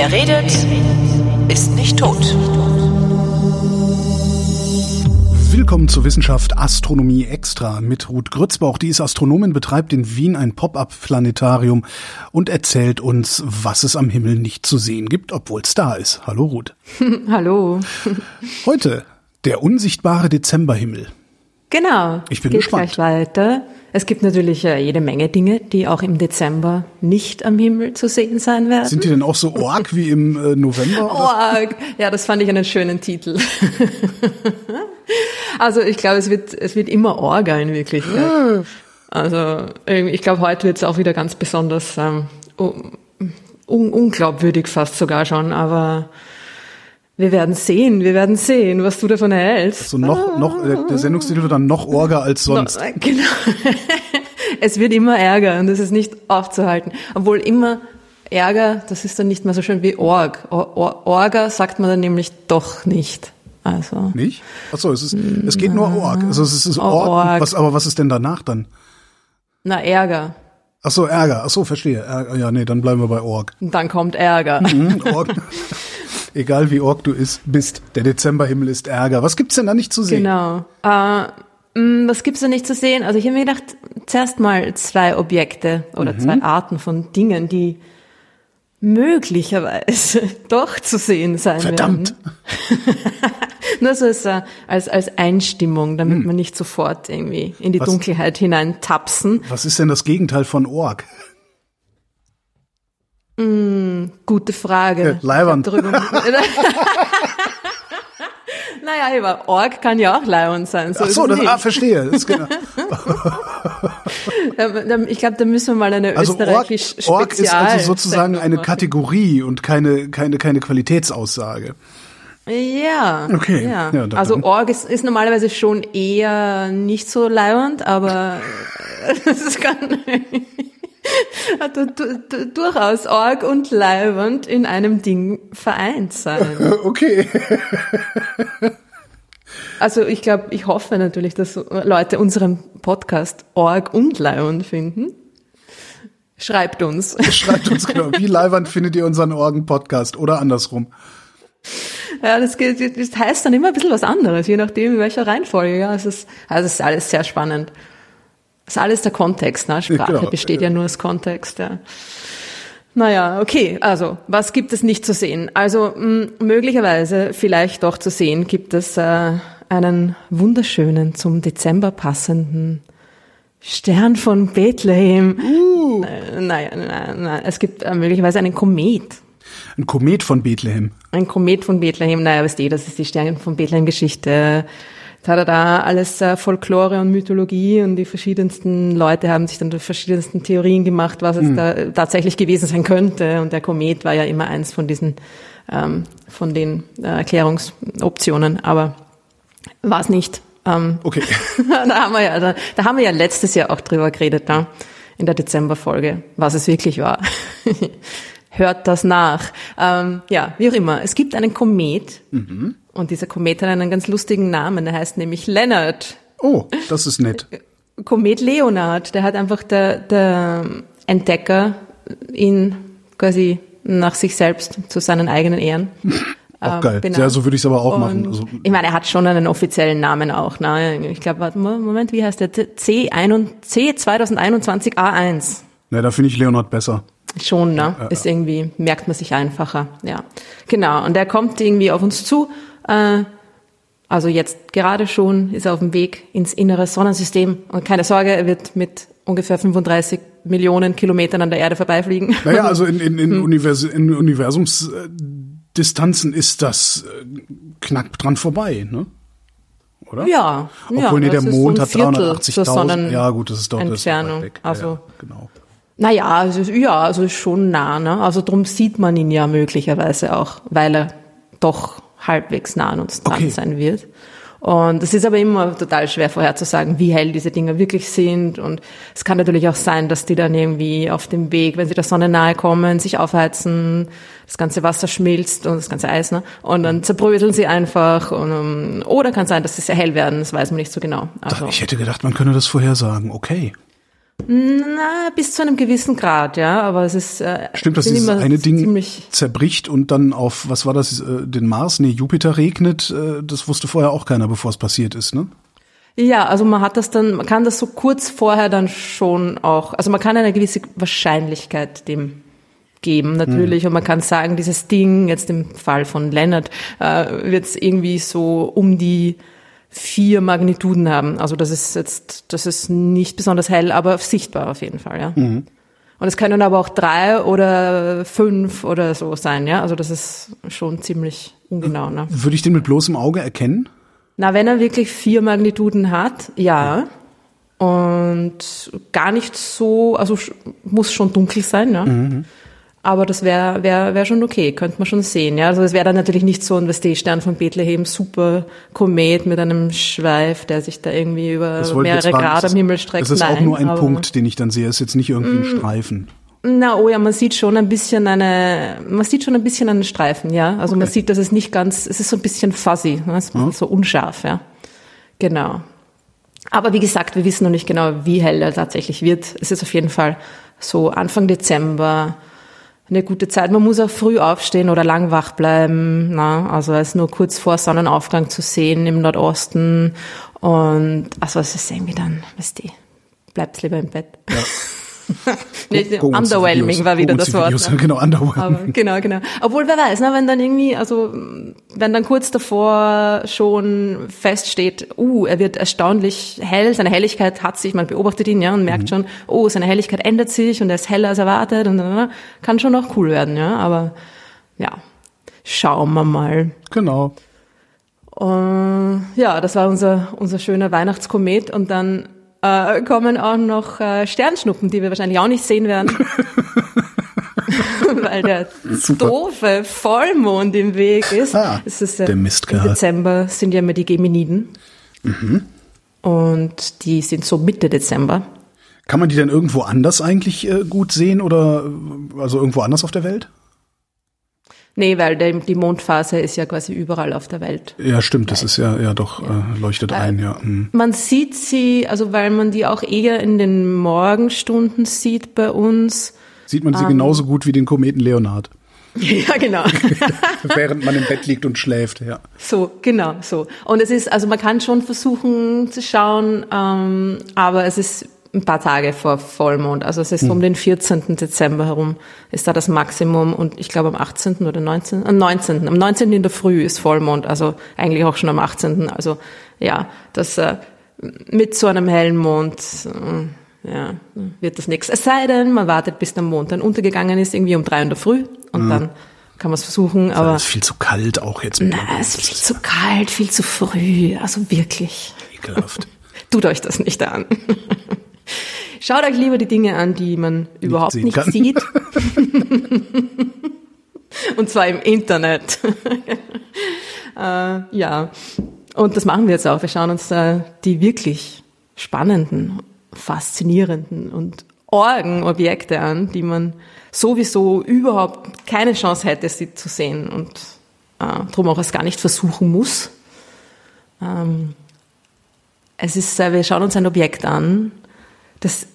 Wer redet, ist nicht tot. Willkommen zur Wissenschaft Astronomie Extra mit Ruth Grützbauch. Die ist Astronomin, betreibt in Wien ein Pop-up-Planetarium und erzählt uns, was es am Himmel nicht zu sehen gibt, obwohl es da ist. Hallo Ruth. Hallo. Heute der unsichtbare Dezemberhimmel. Genau. Ich bin Geht gespannt. gleich weiter. Es gibt natürlich äh, jede Menge Dinge, die auch im Dezember nicht am Himmel zu sehen sein werden. Sind die denn auch so org wie im äh, November? Org. Ja, das fand ich einen schönen Titel. also ich glaube, es wird, es wird immer Orga in Wirklichkeit. Also ich glaube, heute wird es auch wieder ganz besonders ähm, un unglaubwürdig fast sogar schon, aber wir werden sehen, wir werden sehen, was du davon hältst. So noch, noch, äh, der Sendungstitel wird dann noch orger als sonst. No, genau. es wird immer Ärger und es ist nicht aufzuhalten. Obwohl immer Ärger, das ist dann nicht mehr so schön wie Org. Or, Or, Orga sagt man dann nämlich doch nicht. Also. Nicht? Achso, es ist, es geht nur org. Also es ist org. Org. Was, aber was ist denn danach dann? Na, Ärger. Achso, Ärger. Achso, verstehe. Ärger. Ja, nee, dann bleiben wir bei org. Und dann kommt Ärger. Hm, org. Egal wie org du ist, bist, der Dezemberhimmel ist Ärger. Was gibt's denn da nicht zu sehen? Genau. Äh, mh, was gibt's da nicht zu sehen? Also ich habe mir gedacht, zuerst mal zwei Objekte oder Mhm. zwei Arten von Dingen, die möglicherweise doch zu sehen sein Verdammt. werden. Nur so als, als, als Einstimmung, damit man nicht sofort irgendwie in die Hm. Was- Dunkelheit hineintapsen. Was ist denn das Gegenteil von org? Gute Frage. Ja, naja, aber Org kann ja auch Leiwand sein. So Ach so, das, ah, verstehe. Das genau. Ich glaube, da müssen wir mal eine Also Org, österreichisch org ist also sozusagen eine machen. Kategorie und keine, keine, keine Qualitätsaussage. Ja. Okay. Ja. Ja, also Org ist, ist normalerweise schon eher nicht so leiernd, aber es kann also, du, du, durchaus Org und leiernd in einem Ding vereint sein. Okay. Also ich glaube, ich hoffe natürlich, dass Leute unseren Podcast Org und leiernd finden. Schreibt uns. Schreibt uns genau, wie leiwand findet ihr unseren Orgen-Podcast oder andersrum. Ja, das, geht- das heißt dann immer ein bisschen was anderes, je nachdem, in welcher Reihenfolge. Ja, es ist, also es ist alles sehr spannend. Es ist alles der Kontext, ne? Sprache genau. besteht ja nur aus Kontext, ja. Naja, okay, also, was gibt es nicht zu sehen? Also, mh, möglicherweise, vielleicht doch zu sehen, gibt es äh, einen wunderschönen, zum Dezember passenden Stern von Bethlehem. Uh. Äh, naja, nein, nein, es gibt äh, möglicherweise einen Komet. Ein Komet von Bethlehem. Ein Komet von Bethlehem, naja, weißt du, das ist die Sterne von Bethlehem-Geschichte. Da hat er da alles äh, Folklore und Mythologie und die verschiedensten Leute haben sich dann die verschiedensten Theorien gemacht, was es da äh, tatsächlich gewesen sein könnte. Und der Komet war ja immer eins von diesen, ähm, von den äh, Erklärungsoptionen, aber war es nicht. Ähm, Okay. da haben wir ja, da, da haben wir ja letztes Jahr auch drüber geredet, ne? in der Dezemberfolge, was es wirklich war. Hört das nach. Ähm, ja, wie auch immer. Es gibt einen Komet und dieser Komet hat einen ganz lustigen Namen. Der heißt nämlich Leonard. Oh, das ist nett. Komet Leonard. Der hat einfach der, der Entdecker ihn quasi nach sich selbst zu seinen eigenen Ehren. Auch ähm, geil. benannt. Ja, so würde ich es aber auch Und machen. Also, ich meine, er hat schon einen offiziellen Namen auch. Ne? Ich glaube, warte Moment, wie heißt der? C1, C 2021 A1. na, da finde ich Leonard besser. Schon, ne? Ist irgendwie, merkt man sich einfacher. Ja. Genau. Und der kommt irgendwie auf uns zu. Äh, also jetzt gerade schon ist er auf dem Weg ins innere Sonnensystem. Und keine Sorge, er wird mit ungefähr 35 Millionen Kilometern an der Erde vorbeifliegen. Naja, also in, in, Hm. in, Univers in Universumsdistanzen ist das äh, knapp dran vorbei, ne? Oder? Ja, Obwohl, ja, nee, der das Mond hat Viertel zur 380.000. Ja, gut, das ist doch das Entfernung. weg. Also- ja, genau. Naja, also, ja, also ist schon nah, ne? Also drum sieht man ihn ja möglicherweise auch, weil er doch halbwegs nah an uns dran Okay. sein wird. Und es ist aber immer total schwer vorherzusagen, wie hell diese Dinger wirklich sind. Und es kann natürlich auch sein, dass die dann irgendwie auf dem Weg, wenn sie der Sonne nahe kommen, sich aufheizen, das ganze Wasser schmilzt und das ganze Eis, ne? Und dann zerbröseln sie einfach. Und, um, oder kann sein, dass sie sehr hell werden, das weiß man nicht so genau. Also, Ich hätte gedacht, man könne das vorhersagen. Okay. Na, bis zu einem gewissen Grad, ja, aber es ist äh, Stimmt, dass dieses eine Ding zerbricht und dann auf, was war das, äh, den Mars, nee, Jupiter regnet, äh, das wusste vorher auch keiner, bevor es passiert ist, ne? Ja, also man hat das dann, man kann das so kurz vorher dann schon auch, also man kann eine gewisse Wahrscheinlichkeit dem geben natürlich. Und man kann sagen, dieses Ding, jetzt im Fall von Leonard, äh, wird es irgendwie so um die vier Magnituden haben. Also das ist jetzt, das ist nicht besonders hell, aber sichtbar auf jeden Fall, ja. Und es können aber auch drei oder fünf oder so sein, ja. Also das ist schon ziemlich ungenau, ne? Würde ich den mit bloßem Auge erkennen? Na, wenn er wirklich vier Magnituden hat, ja. Und gar nicht so, also muss schon dunkel sein, ja. Aber das wäre wär, wär schon okay, könnte man schon sehen, ja. Also es wäre dann natürlich nicht so ein, was die Stern von Bethlehem, super Komet mit einem Schweif, der sich da irgendwie über mehrere. Grad am Himmel streckt. Das ist Nein, auch nur ein Mm. Punkt, den ich dann sehe. Es ist jetzt nicht irgendwie ein Streifen. Na, oh ja, man sieht schon ein bisschen eine, man sieht schon ein bisschen einen Streifen, ja. Also man sieht, dass es nicht ganz, es ist so ein bisschen fuzzy, ne? es ist so unscharf, ja. Genau. Aber wie gesagt, wir wissen noch nicht genau, wie hell er tatsächlich wird. Es ist auf jeden Fall so Anfang Dezember eine gute Zeit. Man muss auch früh aufstehen oder lang wach bleiben. Na? Also er ist nur kurz vor Sonnenaufgang zu sehen im Nordosten. Und also es ist irgendwie dann, weißt du, bleibt's lieber im Bett. nee, underwhelming war wieder das Wort. Videos. ne? Genau, underwhelming. Aber, genau, genau. Obwohl, wer weiß, ne, wenn dann irgendwie, also wenn dann kurz davor schon feststeht, uh, er wird erstaunlich hell, seine Helligkeit hat sich, man beobachtet ihn ja und merkt schon, oh, seine Helligkeit ändert sich und er ist heller als erwartet und äh, kann schon auch cool werden, ja. Aber ja, schauen wir mal. Genau. Äh, ja, das war unser, unser schöner Weihnachtskomet und dann äh, kommen auch noch äh, Sternschnuppen, die wir wahrscheinlich auch nicht sehen werden. Weil der Super. doofe Vollmond im Weg ist. Ah, es ist äh, der Mistkerl. Im Dezember sind ja immer die Geminiden. Und die sind so Mitte Dezember. Kann man die denn irgendwo anders eigentlich äh, gut sehen oder äh, also irgendwo anders auf der Welt? Nee, weil der, die Mondphase ist ja quasi überall auf der Welt. Ja, stimmt, das ist ja ja doch äh, leuchtet ein, ja. Hm. Man sieht sie, also weil man die auch eher in den Morgenstunden sieht bei uns. Sieht man sie Ähm. genauso gut wie den Kometen Leonard, Ja, genau. während man im Bett liegt und schläft, ja. So, genau, so. Und es ist, also man kann schon versuchen zu schauen, ähm, aber es ist ein paar Tage vor Vollmond. Also es ist um den 14. Dezember herum ist da das Maximum und ich glaube am 18. oder 19. Am 19. Am 19. in der Früh ist Vollmond, also eigentlich auch schon am 18. Also ja, das äh, mit so einem hellen Mond äh, ja, wird das nichts. Es sei denn, man wartet, bis der Mond dann untergegangen ist, irgendwie um drei in der Früh und dann kann man es versuchen, aber Es ist viel zu kalt auch jetzt mit na, es ist viel zu kalt, viel zu früh. Also wirklich. ekelhaft. Tut euch das nicht an. Schaut euch lieber die Dinge an, die man überhaupt nicht kann. sieht. Und zwar im Internet. äh, ja. Und das machen wir jetzt auch. Wir schauen uns äh, die wirklich spannenden, faszinierenden und Orgenobjekte an, die man sowieso überhaupt keine Chance hätte, sie zu sehen und äh, darum auch es gar nicht versuchen muss. Ähm, es ist, äh, wir schauen uns ein Objekt an, das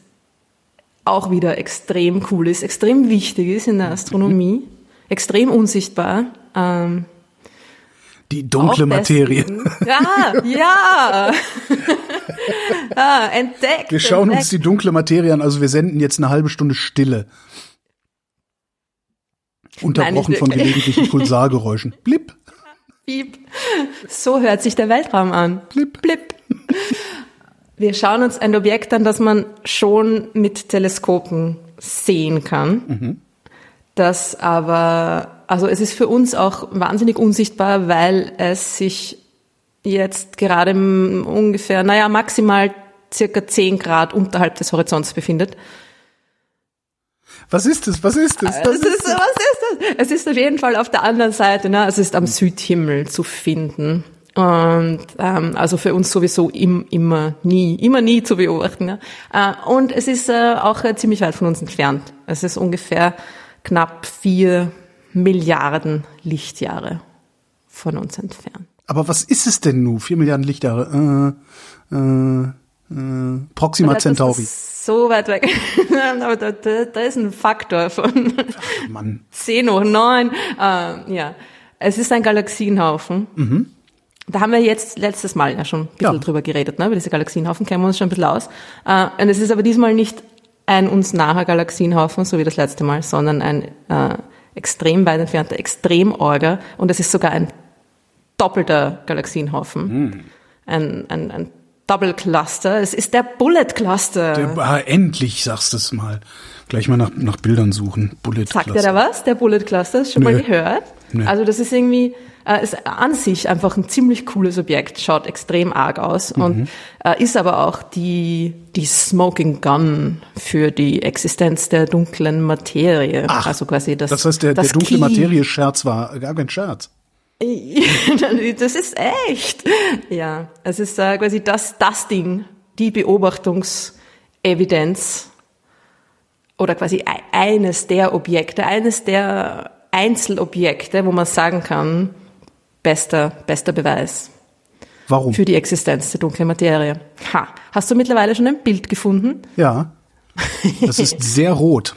auch wieder extrem cool ist, extrem wichtig ist in der Astronomie, extrem unsichtbar. Ähm, Die dunkle Materie. deswegen- Ja, ja. ah, entdeckt. Wir schauen uns entdeckt. die dunkle Materie an, also wir senden jetzt eine halbe Stunde Stille. Unterbrochen nicht von gelegentlichen Pulsargeräuschen. Blip. Piep. So hört sich der Weltraum an. Blip, blip. Wir schauen uns ein Objekt an, das man schon mit Teleskopen sehen kann. Das aber, also es ist für uns auch wahnsinnig unsichtbar, weil es sich jetzt gerade im ungefähr, naja, maximal circa 10 Grad unterhalb des Horizonts befindet. Was ist es? Was ist es? Das ist, was ist das? Es ist auf jeden Fall auf der anderen Seite, ne? es ist am Südhimmel zu finden. Und ähm, also für uns sowieso im, immer nie, immer nie zu beobachten. Ja? Äh, und es ist äh, auch äh, ziemlich weit von uns entfernt. Es ist ungefähr knapp vier Milliarden Lichtjahre von uns entfernt. Aber was ist es denn nun? Vier Milliarden Lichtjahre. Äh, äh, Äh, Proxima Das Centauri. ist So weit weg. Aber da, da, da ist ein Faktor von Mann. 10 hoch 9. Äh, ja. Es ist ein Galaxienhaufen. Da haben wir jetzt letztes Mal ja schon ein bisschen Ja. drüber geredet, ne? Über diese Galaxienhaufen kennen wir uns schon ein bisschen aus. Äh, und es ist aber diesmal nicht ein uns naher Galaxienhaufen, so wie das letzte Mal, sondern ein äh, extrem weit entfernter Extremorger. Und es ist sogar ein doppelter Galaxienhaufen. Ein, ein, ein Double Cluster. Es ist der Bullet Cluster. Der, ah, endlich sagst du es mal. Gleich mal nach, nach Bildern suchen. Bullet Sagt Cluster. ihr da was? Der Bullet Cluster? Hast du schon Nö. mal gehört? Nö. Also das ist irgendwie, äh, ist an sich einfach ein ziemlich cooles Objekt, schaut extrem arg aus Mhm. und äh, ist aber auch die, die Smoking Gun für die Existenz der dunklen Materie. Ach, also quasi das, Das heißt, der, der das dunkle Key. Materie-Scherz war gar kein Scherz. das ist echt. Ja, es ist äh, quasi das, das Ding, die Beobachtungsevidenz oder quasi e- eines der Objekte, eines der Einzelobjekte, wo man sagen kann, bester, bester Beweis Warum? für die Existenz der dunklen Materie. Ha, hast du mittlerweile schon ein Bild gefunden? Ja. Das ist sehr rot.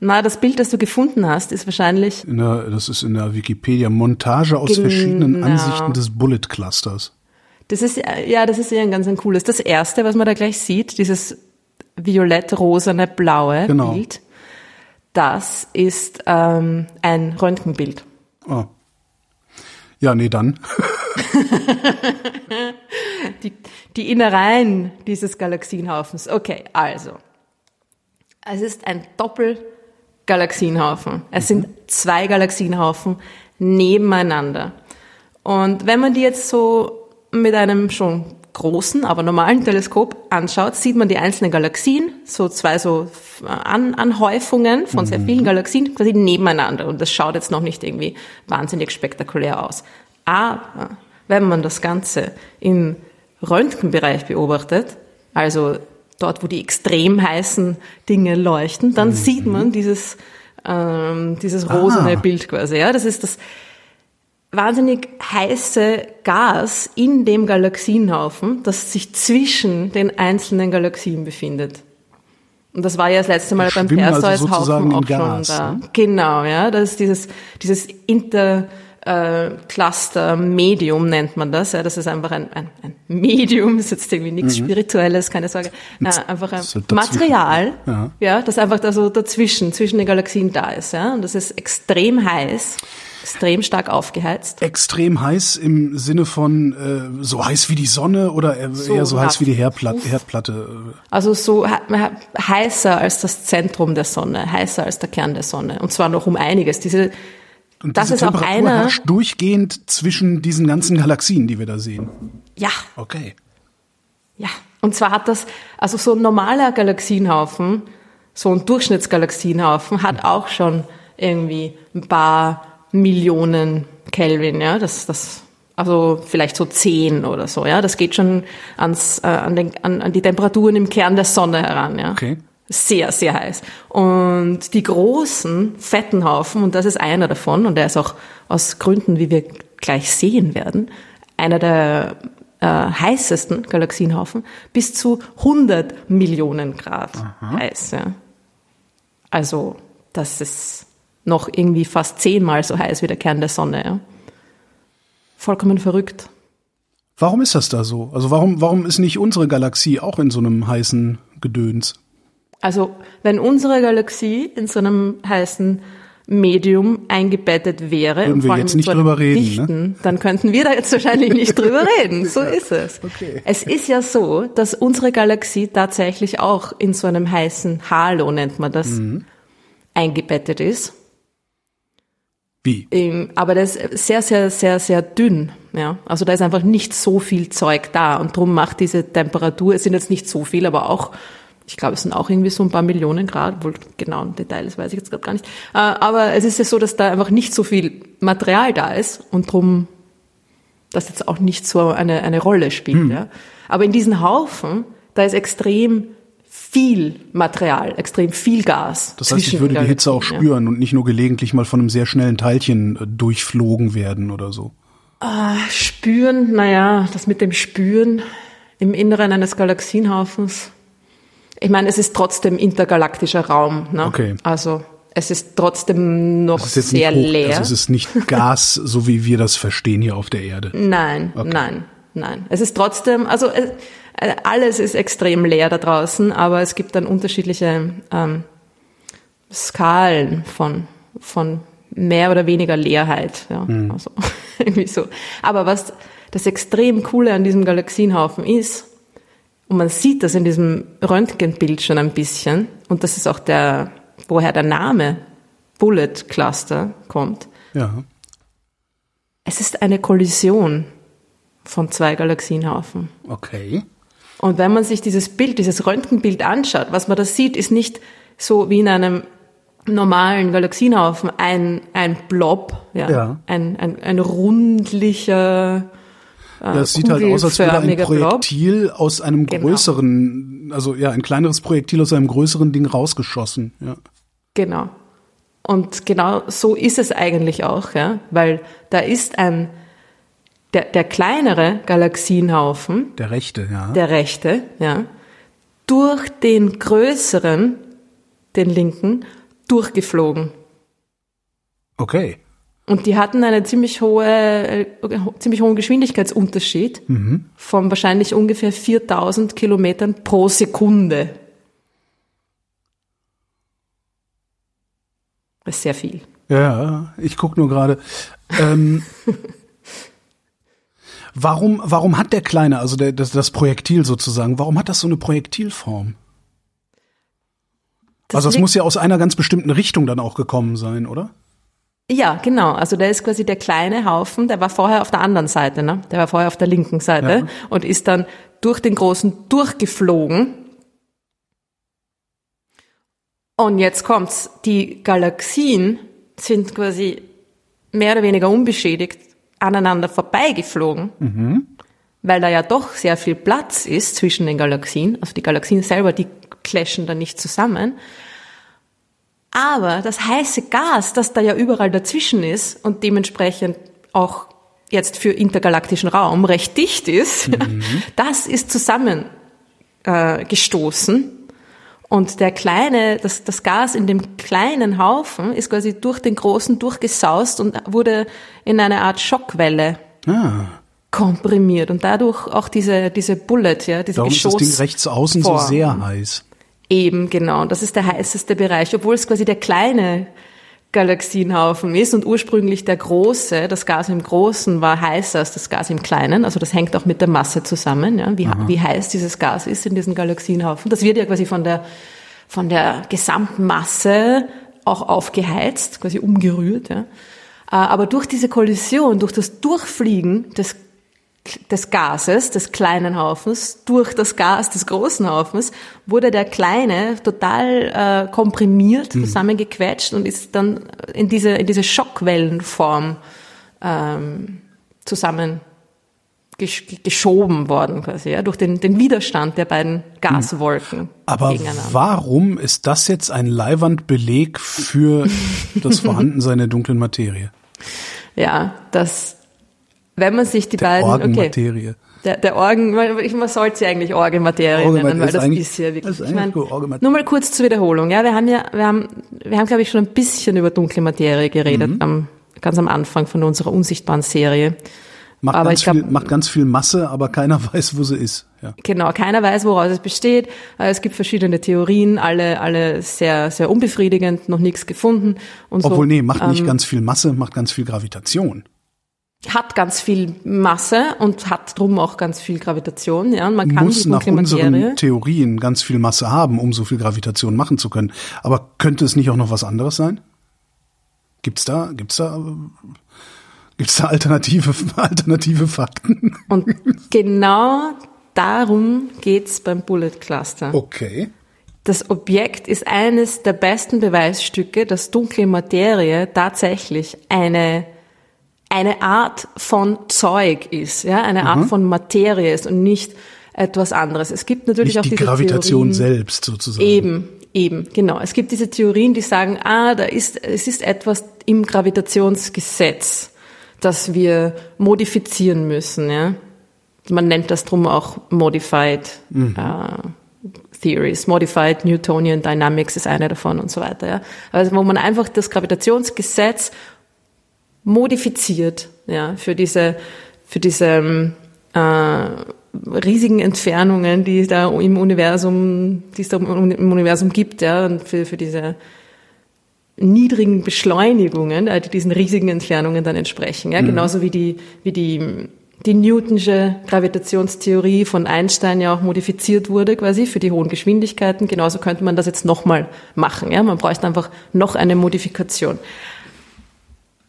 Na, das Bild, das du gefunden hast, ist wahrscheinlich In der, das ist in der Wikipedia Montage aus Genau. verschiedenen Ansichten des Bullet Clusters. Das ist, äh, ja, das ist ja ein ganz ein cooles. Das erste, was man da gleich sieht, dieses violett-rosane, blaue Genau. Bild, das ist ähm, ein Röntgenbild. Oh. Ja, nee, dann. Die, die Innereien dieses Galaxienhaufens. Okay, also. Es ist ein Doppelgalaxienhaufen. Es sind zwei Galaxienhaufen nebeneinander. Und wenn man die jetzt so mit einem schon großen, aber normalen Teleskop anschaut, sieht man die einzelnen Galaxien, so zwei so An Anhäufungen von sehr vielen Galaxien quasi nebeneinander. Und das schaut jetzt noch nicht irgendwie wahnsinnig spektakulär aus. Aber wenn man das Ganze im Röntgenbereich beobachtet, also dort, wo die extrem heißen Dinge leuchten, dann sieht man dieses, ähm, dieses rosene Ah. Bild quasi. Ja? Das ist das wahnsinnig heiße Gas in dem Galaxienhaufen, das sich zwischen den einzelnen Galaxien befindet. Und das war ja das letzte Mal beim also Perseus-Haufen sozusagen auch Gas, schon da. ne? Genau, ja, das ist dieses, dieses Inter, äh, Cluster Medium nennt man das. Ja, das ist einfach ein, ein, ein Medium, ist jetzt irgendwie nichts Spirituelles, keine Sorge. Äh, einfach ein Mhm. dazwischen. Material, Ja. ja, das einfach da so dazwischen, zwischen den Galaxien da ist. Ja, und das ist extrem heiß, extrem stark aufgeheißt. Extrem heiß im Sinne von äh, so heiß wie die Sonne oder eher so, so heiß wie die Herdplatte. Herdplatte. Also so he- he- heißer als das Zentrum der Sonne, heißer als der Kern der Sonne. Und zwar noch um einiges. Diese, Und das ist auch Temperatur einer, herrscht durchgehend zwischen diesen ganzen Galaxien, die wir da sehen. ja, Okay. Ja, und zwar hat das, also so ein normaler Galaxienhaufen, so ein Durchschnittsgalaxienhaufen hat auch schon irgendwie ein paar Millionen Kelvin, ja, das, das, also vielleicht so zehn oder so, ja, das geht schon ans, äh, an, den, an, an die Temperaturen im Kern der Sonne heran, ja. Okay. Sehr, sehr heiß. Und die großen, fetten Haufen, und das ist einer davon, und der ist auch aus Gründen, wie wir gleich sehen werden, einer der äh, heißesten Galaxienhaufen, bis zu 100 Millionen Grad heiß. Ja. Also das ist noch irgendwie fast zehnmal so heiß wie der Kern der Sonne. Ja. Vollkommen verrückt. Warum ist das da so? Also warum, warum ist nicht unsere Galaxie auch in so einem heißen Gedöns? Also wenn unsere Galaxie in so einem heißen Medium eingebettet wäre, Würden und wir jetzt nicht so drüber reden, ne? dichten, dann könnten wir da jetzt wahrscheinlich nicht drüber reden. So ist es. Okay. Es ist ja so, dass unsere Galaxie tatsächlich auch in so einem heißen Halo, nennt man das, Mhm. eingebettet ist. Wie? Ähm, Aber das ist sehr, sehr, sehr, sehr dünn. Ja, also da ist einfach nicht so viel Zeug da und drum macht diese Temperatur, es sind jetzt nicht so viel, aber auch, ich glaube, es sind auch irgendwie so ein paar Millionen Grad, wohl genau ein Detail, das weiß ich jetzt gerade gar nicht. Äh, Aber es ist ja so, dass da einfach nicht so viel Material da ist und drum das jetzt auch nicht so eine, eine Rolle spielt. Ja. Aber in diesen Haufen, da ist extrem viel Material, extrem viel Gas. Das heißt, ich würde die Hitze auch Galaxien, ja. spüren und nicht nur gelegentlich mal von einem sehr schnellen Teilchen äh, durchflogen werden oder so. Spüren, naja, das mit dem Spüren Im Inneren eines Galaxienhaufens. Ich meine, es ist trotzdem intergalaktischer Raum. Ne? Okay. Also es ist trotzdem noch ist sehr hoch, leer. Also es ist nicht Gas, so wie wir das verstehen hier auf der Erde. Nein, nein, nein. Es ist trotzdem, also äh, äh, alles ist extrem leer da draußen, aber es gibt dann unterschiedliche ähm, Skalen von, von mehr oder weniger Leerheit. Ja, also irgendwie so. Aber was das extrem Coole an diesem Galaxienhaufen ist, und man sieht das in diesem Röntgenbild schon ein bisschen, und das ist auch der, woher der Name Bullet Cluster kommt. Ja. Es ist eine Kollision von zwei Galaxienhaufen. Okay. Und wenn man sich dieses Bild, dieses Röntgenbild anschaut, was man da sieht, ist nicht so wie in einem normalen Galaxienhaufen ein, ein Blob, ja, Ja. Ein, ein, ein rundlicher, Ja, es sieht halt aus, als würde ein Blob. Projektil aus einem Genau. größeren, also ja, ein kleineres Projektil aus einem größeren Ding rausgeschossen. Ja. Genau. Und genau so ist es eigentlich auch, ja, weil da ist ein, der, der kleinere Galaxienhaufen, Der rechte, ja. der rechte, ja, durch den größeren, den linken, durchgeflogen. okay. Und die hatten einen ziemlich hohe, äh, ziemlich hohen Geschwindigkeitsunterschied von wahrscheinlich ungefähr 4000 Kilometern pro Sekunde. Das ist sehr viel. Ja, ich guck nur gerade. Ähm, warum, warum hat der Kleine, also der, das, das Projektil sozusagen, warum hat das so eine Projektilform? also es liegt- muss ja aus einer ganz bestimmten Richtung dann auch gekommen sein, oder? Ja, genau. Also der ist quasi der kleine Haufen, der war vorher auf der anderen Seite, ne? Der war vorher auf der linken Seite Ja. und ist dann durch den großen durchgeflogen. Und jetzt kommt's. Die Galaxien sind quasi mehr oder weniger unbeschädigt aneinander vorbeigeflogen, weil da ja doch sehr viel Platz ist zwischen den Galaxien. Also die Galaxien selber, die clashen da nicht zusammen. Aber das heiße Gas, das da ja überall dazwischen ist und dementsprechend auch jetzt für intergalaktischen Raum recht dicht ist, das ist zusammengestoßen. Äh. Und der kleine, das, das Gas in dem kleinen Haufen ist quasi durch den großen durchgesaust und wurde in eine Art Schockwelle Ah, komprimiert und dadurch auch diese, diese Bullet, ja, diese darum ist das Ding Geschoss- rechts außen so Form. sehr heiß. Eben, genau. Und das ist der heißeste Bereich, obwohl es quasi der kleine Galaxienhaufen ist und ursprünglich der große, das Gas im Großen war heißer als das Gas im Kleinen. Also das hängt auch mit der Masse zusammen, ja, wie, wie heiß dieses Gas ist in diesem Galaxienhaufen. Das wird ja quasi von der, von der Gesamtmasse auch aufgeheizt, quasi umgerührt. Ja. Äh, Aber durch diese Kollision, durch das Durchfliegen des des Gases, des kleinen Haufens, durch das Gas des großen Haufens, wurde der kleine total äh, komprimiert, zusammengequetscht und ist dann in diese, in diese Schockwellenform ähm, zusammen gesch geschoben worden, quasi, ja, durch den, den Widerstand der beiden Gaswolken Aber gegeneinander. warum ist das jetzt ein Leihwandbeleg für das Vorhandensein der dunklen Materie? Ja, das, wenn man sich die beiden, okay, Orgenmaterie. Der, der Orgen, man, sollte sie eigentlich Orgenmaterie Orgenmaterie nennen, weil das ist ja wirklich. ist ich mein, nur mal kurz zur Wiederholung. Ja, wir haben ja, wir haben, wir haben, glaube ich, schon ein bisschen über dunkle Materie geredet, Mhm. am, ganz am Anfang von unserer unsichtbaren Serie. Macht, Aber ganz ich glaub- viel, macht ganz viel Masse, aber keiner weiß, wo sie ist. Ja. Genau, keiner weiß, woraus es besteht. Äh, Es gibt verschiedene Theorien, alle, alle sehr, sehr unbefriedigend, noch nichts gefunden und so. Obwohl, nee, macht nicht Ähm, ganz viel Masse, macht ganz viel Gravitation. Hat ganz viel Masse und hat drum auch ganz viel Gravitation, ja. Und man kann Muss nach unseren Materie. Theorien ganz viel Masse haben, um so viel Gravitation machen zu können. Aber könnte es nicht auch noch was anderes sein? Gibt's da, gibt's da, gibt's da alternative, alternative Fakten? Und genau darum geht's beim Bullet Cluster. Okay. Das Objekt ist eines der besten Beweisstücke, dass dunkle Materie tatsächlich eine eine Art von Zeug ist, ja, eine Art von Materie ist und nicht etwas anderes. Es gibt natürlich Nicht auch die diese Gravitation Theorien, selbst sozusagen. Eben, eben, genau. Es gibt diese Theorien, die sagen, ah, da ist, es ist etwas im Gravitationsgesetz, das wir modifizieren müssen, ja. man nennt das drum auch Modified äh, Theories. Modified Newtonian Dynamics ist eine davon und so weiter. Ja. Also wo man einfach das Gravitationsgesetz modifiziert, ja, für diese, für diese ähm, äh, riesigen Entfernungen, die es da im Universum, die es da im Universum gibt, ja, und für, für diese niedrigen Beschleunigungen, die diesen riesigen Entfernungen dann entsprechen, ja, mhm. genauso wie die, wie die die Newtonsche Gravitationstheorie von Einstein ja auch modifiziert wurde quasi für die hohen Geschwindigkeiten. Genauso könnte man das jetzt nochmal machen. Ja? Man bräuchte einfach noch eine Modifikation.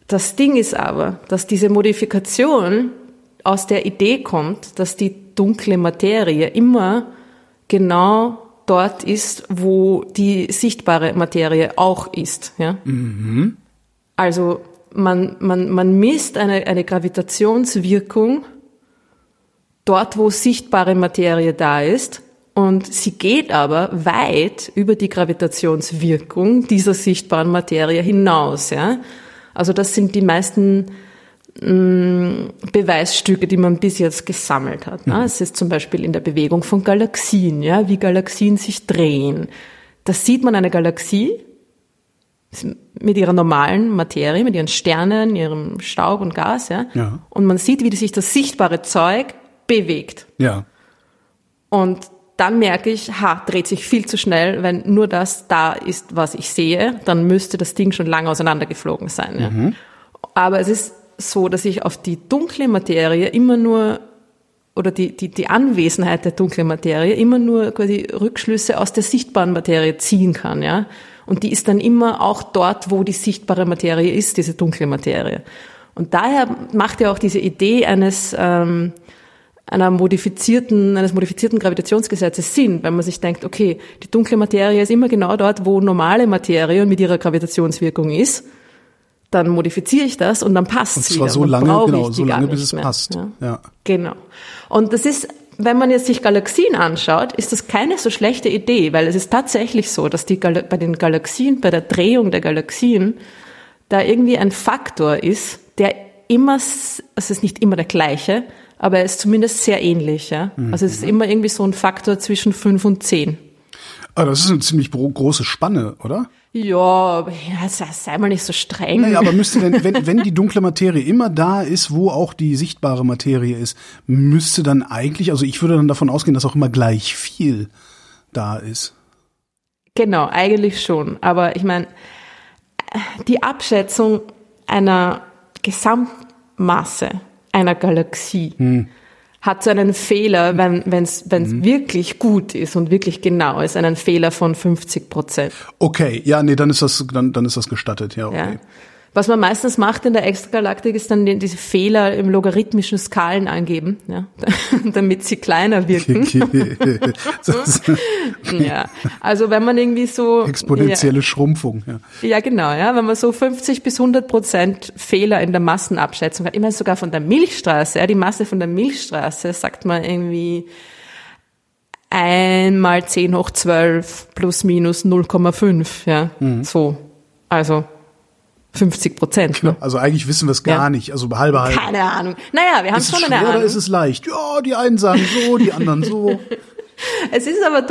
Das Ding ist aber, dass diese Modifikation aus der Idee kommt, dass die dunkle Materie immer genau dort ist, wo die sichtbare Materie auch ist. Ja? Mhm. Also man, man, man misst eine, eine Gravitationswirkung dort, wo sichtbare Materie da ist. Und sie geht aber weit über die Gravitationswirkung dieser sichtbaren Materie hinaus. Ja? Also das sind die meisten mh, mm, Beweisstücke, die man bis jetzt gesammelt hat. Ne? Es ist zum Beispiel in der Bewegung von Galaxien, ja? wie Galaxien sich drehen. Da sieht man eine Galaxie mit ihrer normalen Materie, mit ihren Sternen, ihrem Staub und Gas, ja. ja. Und man sieht, wie sich das sichtbare Zeug bewegt. Ja. Und dann merke ich, ha, dreht sich viel zu schnell, wenn nur das da ist, was ich sehe, dann müsste das Ding schon lange auseinandergeflogen sein. Ja. Mhm. Aber es ist so, dass ich auf die dunkle Materie immer nur oder die, die, die Anwesenheit der dunklen Materie immer nur quasi Rückschlüsse aus der sichtbaren Materie ziehen kann, ja. Und die ist dann immer auch dort, wo die sichtbare Materie ist, diese dunkle Materie. Und daher macht ja auch diese Idee eines ähm, einer modifizierten, eines modifizierten Gravitationsgesetzes Sinn, wenn man sich denkt, okay, die dunkle Materie ist immer genau dort, wo normale Materie mit ihrer Gravitationswirkung ist. Dann modifiziere ich das und dann passt es wieder. Und zwar so lange, genau, so lange, bis es mehr. passt. Ja. ja. Genau. Und das ist wenn man jetzt sich Galaxien anschaut, ist das keine so schlechte Idee, weil es ist tatsächlich so, dass die Gal bei den Galaxien, bei der Drehung der Galaxien, da irgendwie ein Faktor ist, der immer, also es ist nicht immer der gleiche, aber er ist zumindest sehr ähnlich. Ja? Mhm. Also es ist immer irgendwie so ein Faktor zwischen fünf und zehn. Ah, das ist eine ziemlich große Spanne, oder? Ja, ja, sei mal nicht so streng. Naja, aber müsste denn, wenn, wenn die dunkle Materie immer da ist, wo auch die sichtbare Materie ist, müsste dann eigentlich, also ich würde dann davon ausgehen, dass auch immer gleich viel da ist. Genau, eigentlich schon. Aber ich meine, die Abschätzung einer Gesamtmasse einer Galaxie hm hat so einen Fehler, wenn es mhm. wirklich gut ist und wirklich genau ist, einen Fehler von 50 Prozent. Okay, ja, nee, dann ist das, dann, dann ist das gestattet, ja, okay. Ja. Was man meistens macht in der Extragalaktik ist dann diese Fehler im logarithmischen Skalen angeben, ja, damit sie kleiner wirken. ja, also wenn man irgendwie so exponentielle ja, Schrumpfung, ja. Ja, genau, ja, wenn man so 50 bis 100 Prozent Fehler in der Massenabschätzung hat, immer sogar von der Milchstraße, ja, die Masse von der Milchstraße sagt man irgendwie einmal 10 hoch 12 plus minus 0,5, ja, mhm. so. Also 50 Prozent. Ne? Also eigentlich wissen wir es gar ja. nicht. Also halbe halbe. Keine Ahnung. Naja, wir haben schon eine Ahnung. Oder ist es leicht? Ja, die einen sagen so, die anderen so. es ist aber,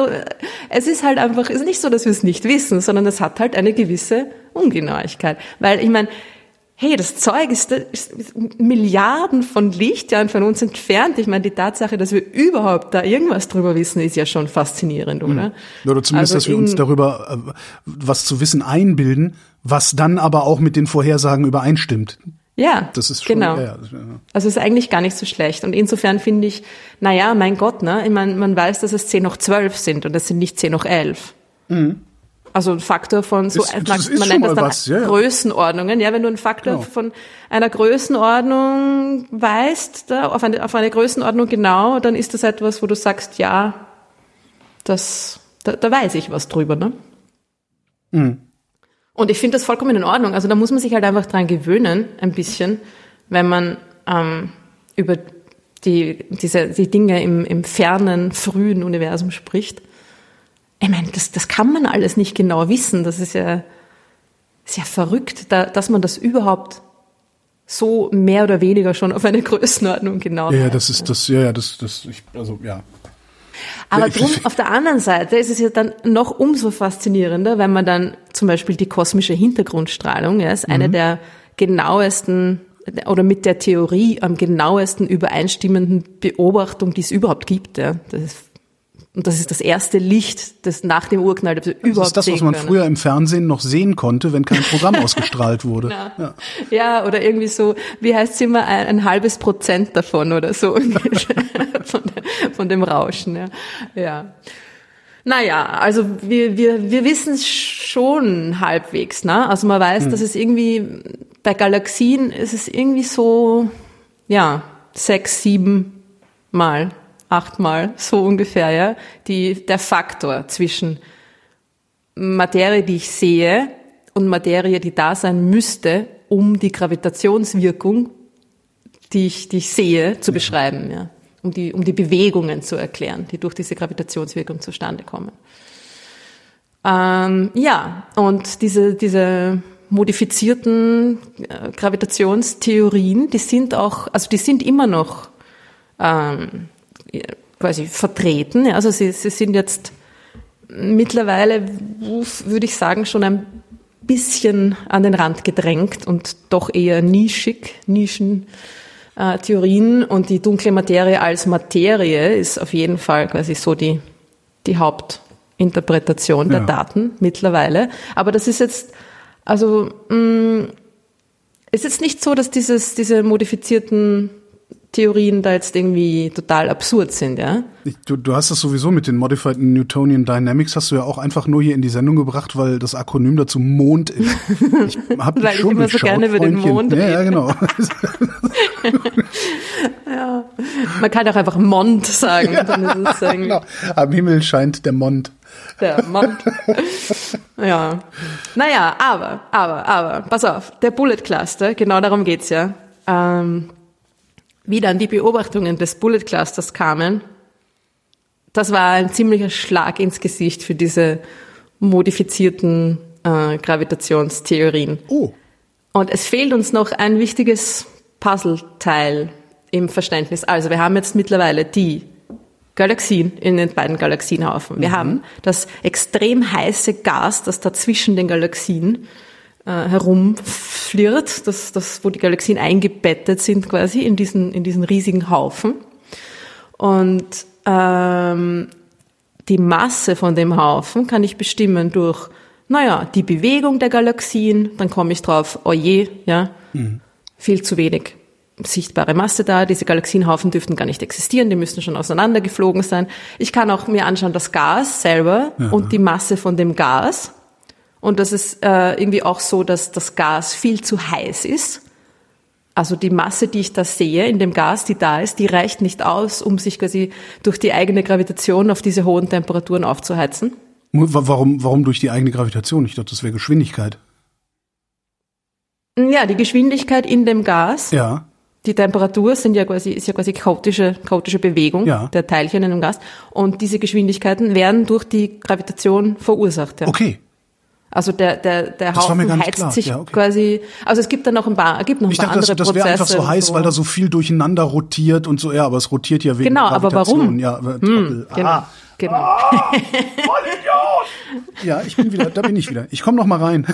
es ist halt einfach, es ist nicht so, dass wir es nicht wissen, sondern es hat halt eine gewisse Ungenauigkeit. Weil ich meine, hey, das Zeug ist, ist Milliarden von Lichtjahren von uns entfernt. Ich meine, die Tatsache, dass wir überhaupt da irgendwas drüber wissen, ist ja schon faszinierend, oder? Hm. Oder zumindest, also dass wir uns darüber äh, was zu wissen einbilden, was dann aber auch mit den Vorhersagen übereinstimmt. Ja, das ist schon, genau. Ja, ja. Also es ist eigentlich gar nicht so schlecht. Und insofern finde ich, na ja, mein Gott, ne? Ich meine, man weiß, dass es 10 noch 12 sind und das sind nicht 10 noch 11. Mhm. Also ein Faktor von so, ist, das man, nennt das dann was, ja, ja. Größenordnungen. Ja, wenn du einen Faktor genau. von einer Größenordnung weißt, da, auf, eine, auf eine Größenordnung genau, dann ist das etwas, wo du sagst, ja, das, da, da weiß ich was drüber, ne? Mhm. Und ich finde das vollkommen in Ordnung. Also da muss man sich halt einfach dran gewöhnen, ein bisschen, wenn man ähm, über die, diese, die Dinge im, im fernen, frühen Universum spricht ich meine, das, das kann man alles nicht genau wissen. Das ist ja, ist ja verrückt, da, dass man das überhaupt so mehr oder weniger schon auf eine Größenordnung genau. Ja, ja das ist das, ja, ja, das, das, ich, also ja. Aber drum, auf der anderen Seite ist es ja dann noch umso faszinierender, wenn man dann zum Beispiel die kosmische Hintergrundstrahlung, ja, ist eine mhm. der genauesten oder mit der Theorie am genauesten übereinstimmenden Beobachtung, die es überhaupt gibt. Ja. Das ist und das ist das erste Licht, das nach dem Urknall das überhaupt Das ist das, was man können. früher im Fernsehen noch sehen konnte, wenn kein Programm ausgestrahlt wurde. Ja. ja. oder irgendwie so, wie heißt es immer, ein, ein halbes Prozent davon oder so von, von, dem Rauschen. Ja. ja. Naja, also wir, wir, wir wissen es schon halbwegs. Ne? Also man weiß, hm. dass es irgendwie bei Galaxien ist es irgendwie so, ja, sechs, sieben Mal achtmal, so ungefähr, ja, die, der Faktor zwischen Materie, die ich sehe, und Materie, die da sein müsste, um die Gravitationswirkung, die ich, die ich sehe, zu beschreiben, ja. Um die, um die Bewegungen zu erklären, die durch diese Gravitationswirkung zustande kommen. Ähm, ja, und diese, diese modifizierten äh, Gravitationstheorien, die sind auch, also die sind immer noch ähm, quasi vertreten. Also sie, sie sind jetzt mittlerweile, würde ich sagen, schon ein bisschen an den Rand gedrängt und doch eher nischig, Nischentheorien. Und die dunkle Materie als Materie ist auf jeden Fall quasi so die, die Hauptinterpretation der ja. Daten mittlerweile. Aber das ist jetzt, also, mh, mm, ist jetzt nicht so, dass dieses, diese modifizierten Theorien da jetzt irgendwie total absurd sind, ja? Du, du hast das sowieso mit den Modified Newtonian Dynamics hast du ja auch einfach nur hier in die Sendung gebracht, weil das Akronym dazu Mond ist. Ich hab weil schon ich immer so gerne über den Mond ja, ja, genau. ja. Man kann auch einfach Mond sagen. Ja, genau. Am Himmel scheint der Mond. Der Mond. ja. Naja, aber, aber, aber, pass auf, der Bullet Cluster, genau darum geht's ja. Ähm, wie dann die Beobachtungen des Bullet Clusters kamen, das war ein ziemlicher Schlag ins Gesicht für diese modifizierten äh, Gravitationstheorien. Oh. Und es fehlt uns noch ein wichtiges Puzzleteil im Verständnis. Also wir haben jetzt mittlerweile die Galaxien in den beiden Galaxienhaufen. Wir mhm. haben das extrem heiße Gas, das da zwischen den Galaxien äh, herumflirrt, das, das, wo die Galaxien eingebettet sind quasi in diesen, in diesen riesigen Haufen. Und ähm, die Masse von dem Haufen kann ich bestimmen durch, naja, die Bewegung der Galaxien, dann komme ich drauf, oh je, ja, mhm. viel zu wenig sichtbare Masse da. Diese Galaxienhaufen dürften gar nicht existieren, die müssten schon auseinandergeflogen sein. Ich kann auch mir anschauen, das Gas selber ja. und die Masse von dem Gas. Und das ist äh, irgendwie auch so, dass das Gas viel zu heiß ist. Also die Masse, die ich da sehe in dem Gas, die da ist, die reicht nicht aus, um sich quasi durch die eigene Gravitation auf diese hohen Temperaturen aufzuheizen. Warum, warum durch die eigene Gravitation? Ich dachte, das wäre Geschwindigkeit. Ja, die Geschwindigkeit in dem Gas. Ja. Die Temperatur sind ja quasi, ist ja quasi chaotische, chaotische Bewegung ja. der Teilchen in dem Gas. Und diese Geschwindigkeiten werden durch die Gravitation verursacht. Ja. Okay. Also der, der, der Haufen heizt klar. sich ja, okay. quasi, also es gibt dann noch ein paar, gibt noch ein ich paar dachte, andere das, das wäre einfach so heiß, so. weil da so viel durcheinander rotiert und so, ja, aber es rotiert ja wegen Genau, aber warum? Ja, hm, genau. Ah. genau. Ah, ja, ich bin wieder, da bin ich wieder. Ich komme noch mal rein.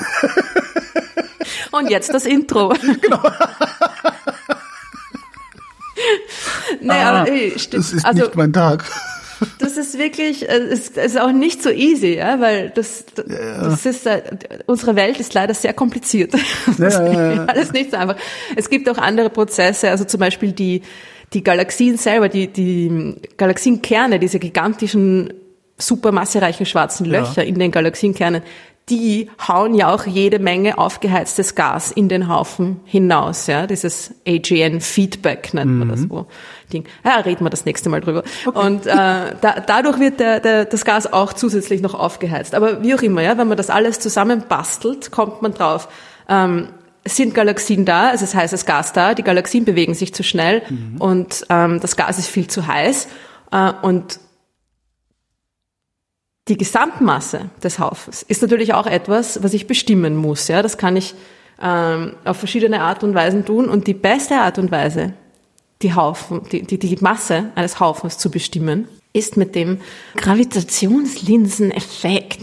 und jetzt das Intro. genau. naja, ah, ey, das ist also, nicht mein Tag. Das ist wirklich, äh, es ist auch nicht so easy, ja, weil das, das ist, unsere Welt ist leider sehr kompliziert. Ja, ja, ja. Alles nicht so einfach. Es gibt auch andere Prozesse, also zum Beispiel die, die Galaxien selber, die, die Galaxienkerne, diese gigantischen supermassereichen schwarzen Löcher in den Galaxienkernen, die hauen ja auch jede Menge aufgeheiztes Gas in den Haufen hinaus, ja, dieses AGN-Feedback nennt man mhm. das wo. Ding. Ja, reden wir das nächste Mal drüber. Okay. Und äh, da, dadurch wird der, der, das Gas auch zusätzlich noch aufgeheizt. Aber wie auch immer, ja, wenn man das alles zusammenbastelt, kommt man drauf. Ähm, sind Galaxien da, also es heißt, das Gas da, die Galaxien bewegen sich zu schnell mhm. und ähm, das Gas ist viel zu heiß. Äh, und die Gesamtmasse des Haufens ist natürlich auch etwas, was ich bestimmen muss. Ja, das kann ich ähm, auf verschiedene Art und Weisen tun. Und die beste Art und Weise, die Haufen, die, die, die Masse eines Haufens zu bestimmen, ist mit dem Gravitationslinseneffekt.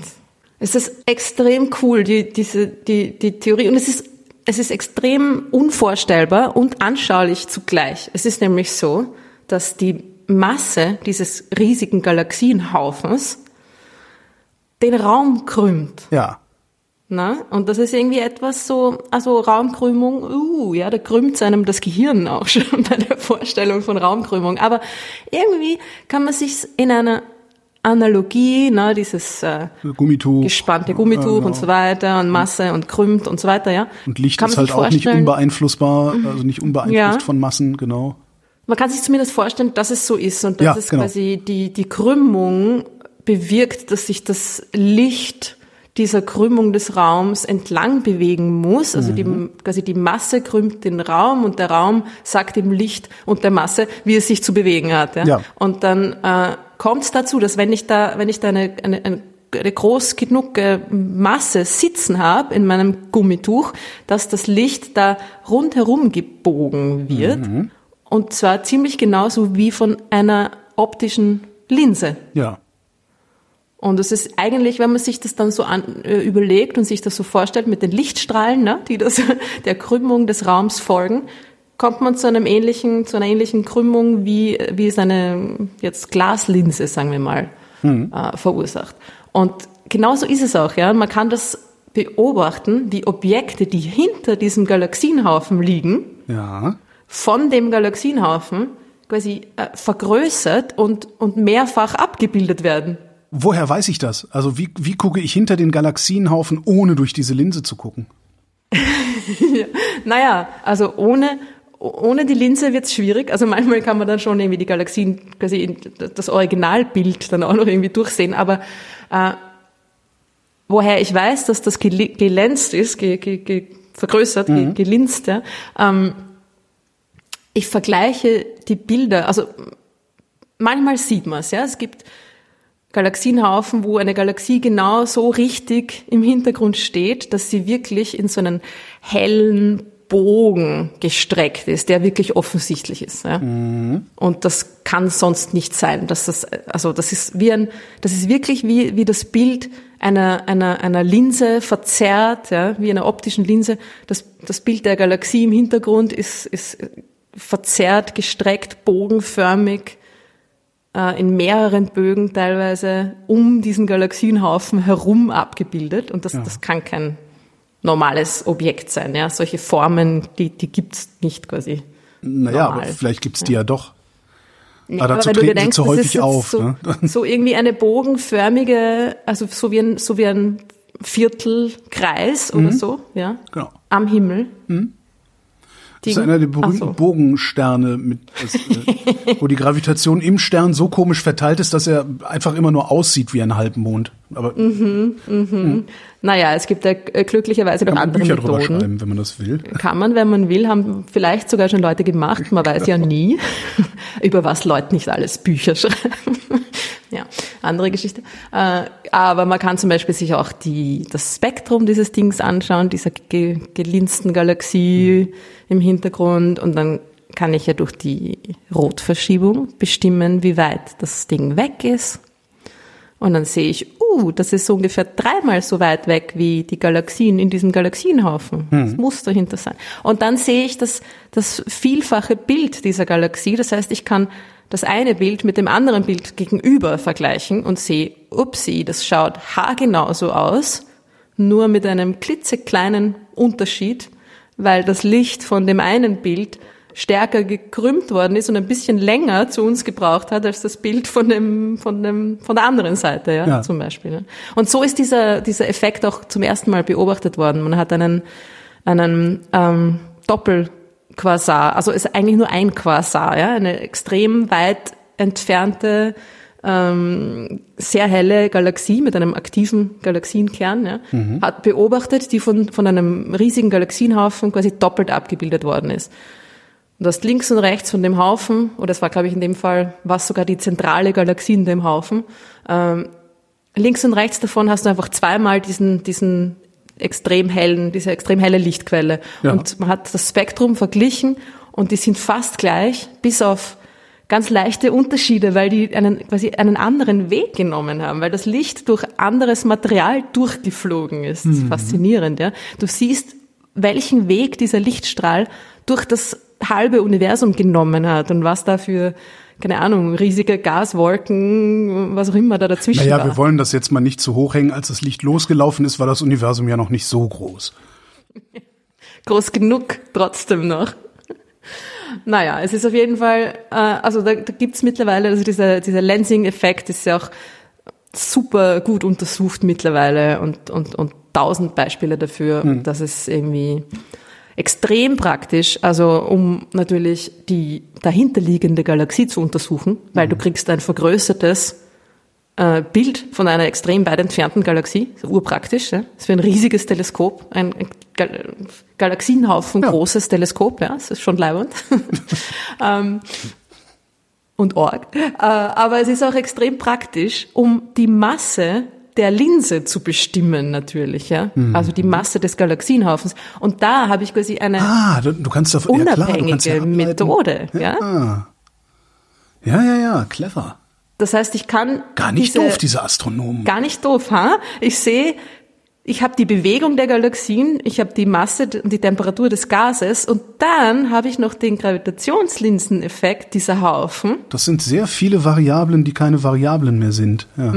Es ist extrem cool, die, diese, die, die Theorie. Und es ist, es ist extrem unvorstellbar und anschaulich zugleich. Es ist nämlich so, dass die Masse dieses riesigen Galaxienhaufens den Raum krümmt. Ja. Na? Und das ist irgendwie etwas so, also Raumkrümmung, uh, ja, da krümmt einem das Gehirn auch schon bei der Vorstellung von Raumkrümmung. Aber irgendwie kann man sich in einer Analogie, na, dieses äh, Gummituch, gespannte Gummituch Ja, genau. und so weiter und Masse und krümmt und so weiter, ja. Und Licht ist halt auch nicht unbeeinflussbar, also nicht unbeeinflusst Ja. von Massen, genau. Man kann sich zumindest vorstellen, dass es so ist und dass Ja, es genau. quasi die, die Krümmung bewirkt, dass sich das Licht dieser Krümmung des Raums entlang bewegen muss. Also die, Mhm. quasi die Masse krümmt den Raum und der Raum sagt dem Licht und der Masse, wie es sich zu bewegen hat. Ja? Ja. Und dann äh, kommt es dazu, dass wenn ich da, wenn ich da eine, eine, eine eine groß genug äh, Masse sitzen habe in meinem Gummituch, dass das Licht da rundherum gebogen wird. Und zwar ziemlich genauso wie von einer optischen Linse. Ja. Und es ist eigentlich, wenn man sich das dann so an, äh, überlegt und sich das so vorstellt mit den Lichtstrahlen, ne, die das, der Krümmung des Raums folgen, kommt man zu einem ähnlichen, zu einer ähnlichen Krümmung, wie, wie es eine jetzt Glaslinse, sagen wir mal, äh, verursacht. Und genauso ist es auch, ja. Man kann das beobachten, wie Objekte, die hinter diesem Galaxienhaufen liegen, Ja. von dem Galaxienhaufen quasi äh, vergrößert und, und mehrfach abgebildet werden. Woher weiß ich das? Also wie, wie gucke ich hinter den Galaxienhaufen, ohne durch diese Linse zu gucken? Naja, also ohne, ohne die Linse wird's schwierig. Also manchmal kann man dann schon irgendwie die Galaxien, quasi das Originalbild dann auch noch irgendwie durchsehen. Aber äh, woher ich weiß, dass das gel- gelänzt ist, ge, ge, ge, vergrößert, ge, gelinst, ja, ähm, ich vergleiche die Bilder, also manchmal sieht man es, ja, es gibt Galaxienhaufen, wo eine Galaxie genau so richtig im Hintergrund steht, dass sie wirklich in so einen hellen Bogen gestreckt ist, der wirklich offensichtlich ist. Ja? Und das kann sonst nicht sein. Dass das, also das ist wie ein, das ist wirklich wie, wie das Bild einer, einer, einer Linse verzerrt, ja? wie einer optischen Linse. Das, das Bild der Galaxie im Hintergrund ist, ist verzerrt, gestreckt, bogenförmig in mehreren Bögen teilweise um diesen Galaxienhaufen herum abgebildet. Und das, das kann kein normales Objekt sein. Ja? Solche Formen, die, die gibt's nicht quasi. Naja, Normal. aber vielleicht gibt's die ja doch. Nee, Aber dazu du treten dir sie denkst, zu häufig auf, So, ne? so irgendwie eine bogenförmige, also so wie ein, so wie ein Viertelkreis oder so, ja, Genau. am Himmel. Das ist einer der berühmten so. Bogensterne, mit, das, äh, wo die Gravitation im Stern so komisch verteilt ist, dass er einfach immer nur aussieht wie ein Halbmond. Aber Naja, es gibt ja äh, glücklicherweise noch andere Bücher drüber Methoden. schreiben, wenn man das will. Kann man, wenn man will, haben vielleicht sogar schon Leute gemacht. Man weiß ja nie, über was Leute nicht alles Bücher schreiben. ja, andere Geschichte. Äh, Aber man kann zum Beispiel sich auch die, das Spektrum dieses Dings anschauen, dieser ge gelinsten Galaxie im Hintergrund. Und dann kann ich ja durch die Rotverschiebung bestimmen, wie weit das Ding weg ist. Und dann sehe ich, uh, das ist so ungefähr dreimal so weit weg wie die Galaxien in diesem Galaxienhaufen. Das muss dahinter sein. Und dann sehe ich das, das vielfache Bild dieser Galaxie. Das heißt, ich kann das eine Bild mit dem anderen Bild gegenüber vergleichen und sehe, upsie, das schaut haargenau so aus, nur mit einem klitzekleinen Unterschied, weil das Licht von dem einen Bild stärker gekrümmt worden ist und ein bisschen länger zu uns gebraucht hat als das Bild von dem von dem von der anderen Seite, ja, Ja. zum Beispiel. ne? Und so ist dieser dieser Effekt auch zum ersten Mal beobachtet worden. Man hat einen einen ähm, Doppelquasar, also ist eigentlich nur ein Quasar, ja, eine extrem weit entfernte ähm, sehr helle Galaxie mit einem aktiven Galaxienkern, ja, hat beobachtet, die von, von einem riesigen Galaxienhaufen quasi doppelt abgebildet worden ist. Und du hast links und rechts von dem Haufen, oder es war, glaube ich, in dem Fall, was sogar die zentrale Galaxie in dem Haufen, ähm, links und rechts davon hast du einfach zweimal diesen, diesen extrem hellen, diese extrem helle Lichtquelle. Ja. Und man hat das Spektrum verglichen und die sind fast gleich, bis auf ganz leichte Unterschiede, weil die einen, quasi einen anderen Weg genommen haben, weil das Licht durch anderes Material durchgeflogen ist. Ist faszinierend, ja. Du siehst, welchen Weg dieser Lichtstrahl durch das halbe Universum genommen hat und was da für, keine Ahnung, riesige Gaswolken, was auch immer da dazwischen Naja, war. wir wollen das jetzt mal nicht zu hoch hängen. Als das Licht losgelaufen ist, war das Universum ja noch nicht so groß. groß genug trotzdem noch. Naja, es ist auf jeden Fall, äh, also da, da gibt's mittlerweile, also dieser, dieser Lensing-Effekt ist ja auch super gut untersucht mittlerweile und, und, und tausend Beispiele dafür, dass es irgendwie extrem praktisch, also um natürlich die dahinterliegende Galaxie zu untersuchen, weil du kriegst ein vergrößertes äh, Bild von einer extrem weit entfernten Galaxie, urpraktisch, ja. Das ist wie ein riesiges Teleskop, ein, ein Gal Galaxienhaufen Ja. großes Teleskop, ja, das ist schon leibend. ähm, und Org. Äh, aber es ist auch extrem praktisch, um die Masse der Linse zu bestimmen natürlich, ja. Mhm. Also die Masse des Galaxienhaufens. Und da habe ich quasi eine Ah, du, du kannst davon ja, klar, ja unabhängige. Methode, ja. Ah. Ja, ja, ja, clever. Das heißt, ich kann Gar nicht diese, doof, diese Astronomen. Gar nicht doof, ha? Ich sehe, ich habe die Bewegung der Galaxien, ich habe die Masse und die Temperatur des Gases und dann habe ich noch den Gravitationslinseneffekt dieser Haufen. Das sind sehr viele Variablen, die keine Variablen mehr sind. Ja.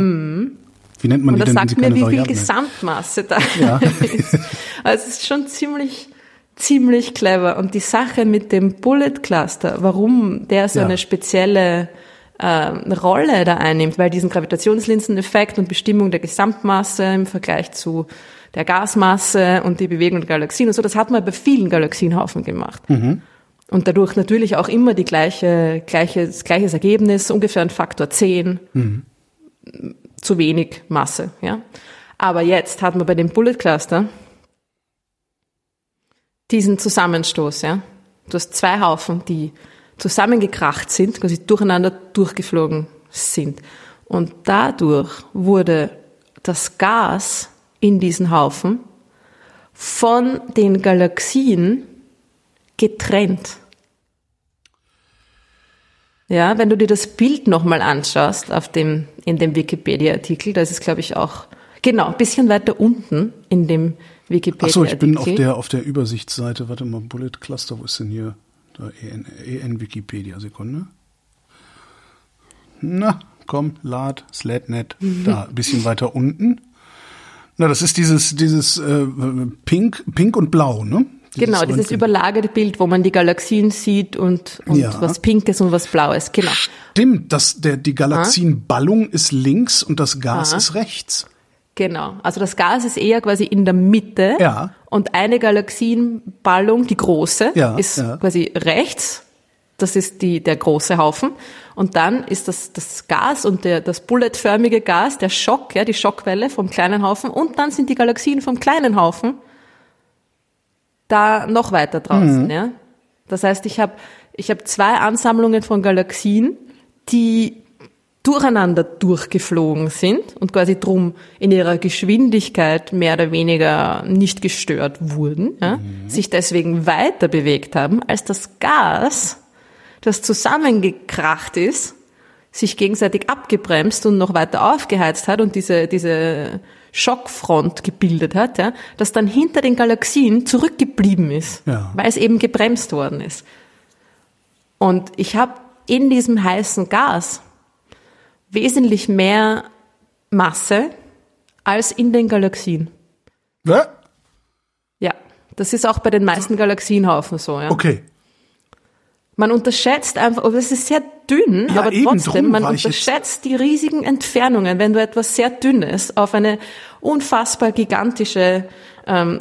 Wie nennt man Mhm. Und die das denn, wenn sie sagt mir, wie viel? Gesamtmasse da Ja. ist. Also es ist schon ziemlich, ziemlich clever. Und die Sache mit dem Bullet Cluster, warum der so Ja. eine spezielle äh, Rolle da einnimmt, weil diesen Gravitationslinseneffekt und Bestimmung der Gesamtmasse im Vergleich zu der Gasmasse und die Bewegung der Galaxien und so, das hat man bei vielen Galaxienhaufen gemacht. Und dadurch natürlich auch immer die gleiche, gleiches, gleiches Ergebnis, ungefähr ein Faktor 10 zu wenig Masse, ja. Aber jetzt hat man bei dem Bullet Cluster diesen Zusammenstoß, ja. Du hast zwei Haufen, die zusammengekracht sind, quasi durcheinander durchgeflogen sind. Und dadurch wurde das Gas in diesen Haufen von den Galaxien getrennt. Ja, wenn du dir das Bild nochmal anschaust auf dem, in dem Wikipedia-Artikel, da ist es, glaube ich, auch, genau, ein bisschen weiter unten in dem Wikipedia-Artikel. so, ich bin auf der, auf der Übersichtsseite. Warte mal, Bullet Cluster, wo ist denn hier? Da, EN, EN Wikipedia, Sekunde. Na, komm, lad, Slatnet, da, ein bisschen weiter unten. Na, das ist dieses, dieses äh, Pink, Pink und Blau, ne? Genau, dieses Röntgen. überlagerte Bild, wo man die Galaxien sieht und, und Ja. was Pinkes und was Blaues. Genau. Stimmt, das, der, die Galaxienballung ist links und das Gas Aha. ist rechts. Genau. Also das Gas ist eher quasi in der Mitte. Ja. Und eine Galaxienballung, die große, Ja, ist ja. quasi rechts. Das ist die, der große Haufen. Und dann ist das, das Gas und der, das bulletförmige Gas, der Schock, ja, die Schockwelle vom kleinen Haufen. Und dann sind die Galaxien vom kleinen Haufen da noch weiter draußen, ja. Das heißt, ich habe ich hab zwei Ansammlungen von Galaxien, die durcheinander durchgeflogen sind und quasi drum in ihrer Geschwindigkeit mehr oder weniger nicht gestört wurden, ja, sich deswegen weiter bewegt haben, als das Gas, das zusammengekracht ist, sich gegenseitig abgebremst und noch weiter aufgeheizt hat und diese, diese Schockfront gebildet hat, ja, das dann hinter den Galaxien zurückgeblieben ist, Ja. weil es eben gebremst worden ist. Und ich habe in diesem heißen Gas wesentlich mehr Masse als in den Galaxien. Ja? Ja, das ist auch bei den meisten Galaxienhaufen so. Ja. Okay. Man unterschätzt einfach, aber es ist sehr dünn, Ja, aber trotzdem, man unterschätzt die riesigen Entfernungen, wenn du etwas sehr Dünnes auf eine unfassbar gigantische ähm,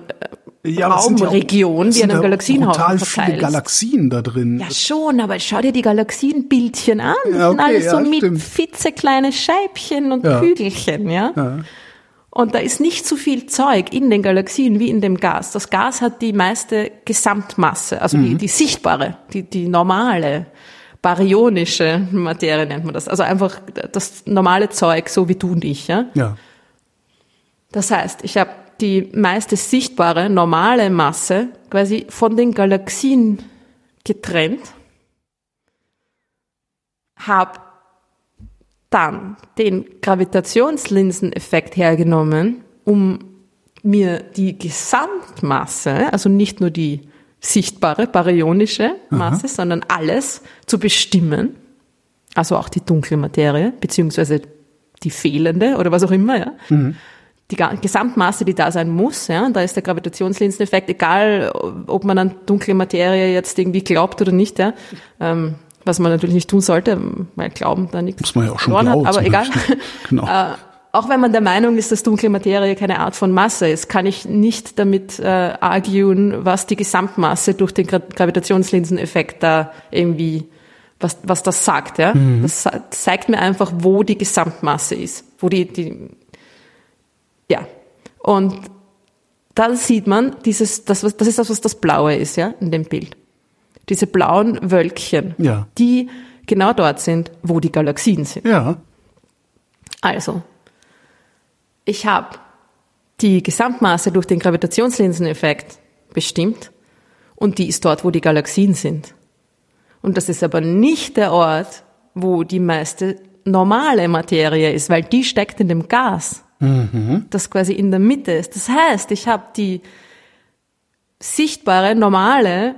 Ja, sind ja auch- Raumregion wie sind einem ja Galaxienhaufen Total viele verteilst. Galaxien da drin. Ja, schon, aber schau dir die Galaxienbildchen an. Ja, sind okay, alles so ja, mit stimmt. fitzekleine Scheibchen und Ja. Kügelchen, ja? Und da ist nicht so viel Zeug in den Galaxien wie in dem Gas. Das Gas hat die meiste Gesamtmasse, also Mhm. die, die sichtbare, die, die normale, baryonische Materie nennt man das. Also einfach das normale Zeug, so wie du und ich, ja? Ja. Das heißt, ich habe die meiste sichtbare normale Masse quasi von den Galaxien getrennt, habe dann den Gravitationslinseneffekt hergenommen, um mir die Gesamtmasse, also nicht nur die sichtbare baryonische Masse, Aha. sondern alles zu bestimmen, also auch die dunkle Materie, beziehungsweise die fehlende oder was auch immer, ja. Mhm. Die Gesamtmasse, die da sein muss, ja, und da ist der Gravitationslinseneffekt, egal ob man an dunkle Materie jetzt irgendwie glaubt oder nicht, ja, ähm, was man natürlich nicht tun sollte, weil Glauben da nichts Muss man ja auch schon glauben, hat, aber egal. genau. auch wenn man der Meinung ist, dass dunkle Materie keine Art von Masse ist, kann ich nicht damit äh, arguen, was die Gesamtmasse durch den Gra Gravitationslinseneffekt da irgendwie, was, was das sagt. Ja? Mhm. Das zeigt mir einfach, wo die Gesamtmasse ist, wo die, die ja. Und dann sieht man dieses, das, das ist das, was das Blaue ist, ja, in dem Bild. Diese blauen Wölkchen, ja. die genau dort sind, wo die Galaxien sind. Ja. Also, ich habe die Gesamtmasse durch den Gravitationslinseneffekt bestimmt und die ist dort, wo die Galaxien sind. Und das ist aber nicht der Ort, wo die meiste normale Materie ist, weil die steckt in dem Gas, mhm. das quasi in der Mitte ist. Das heißt, ich habe die sichtbare, normale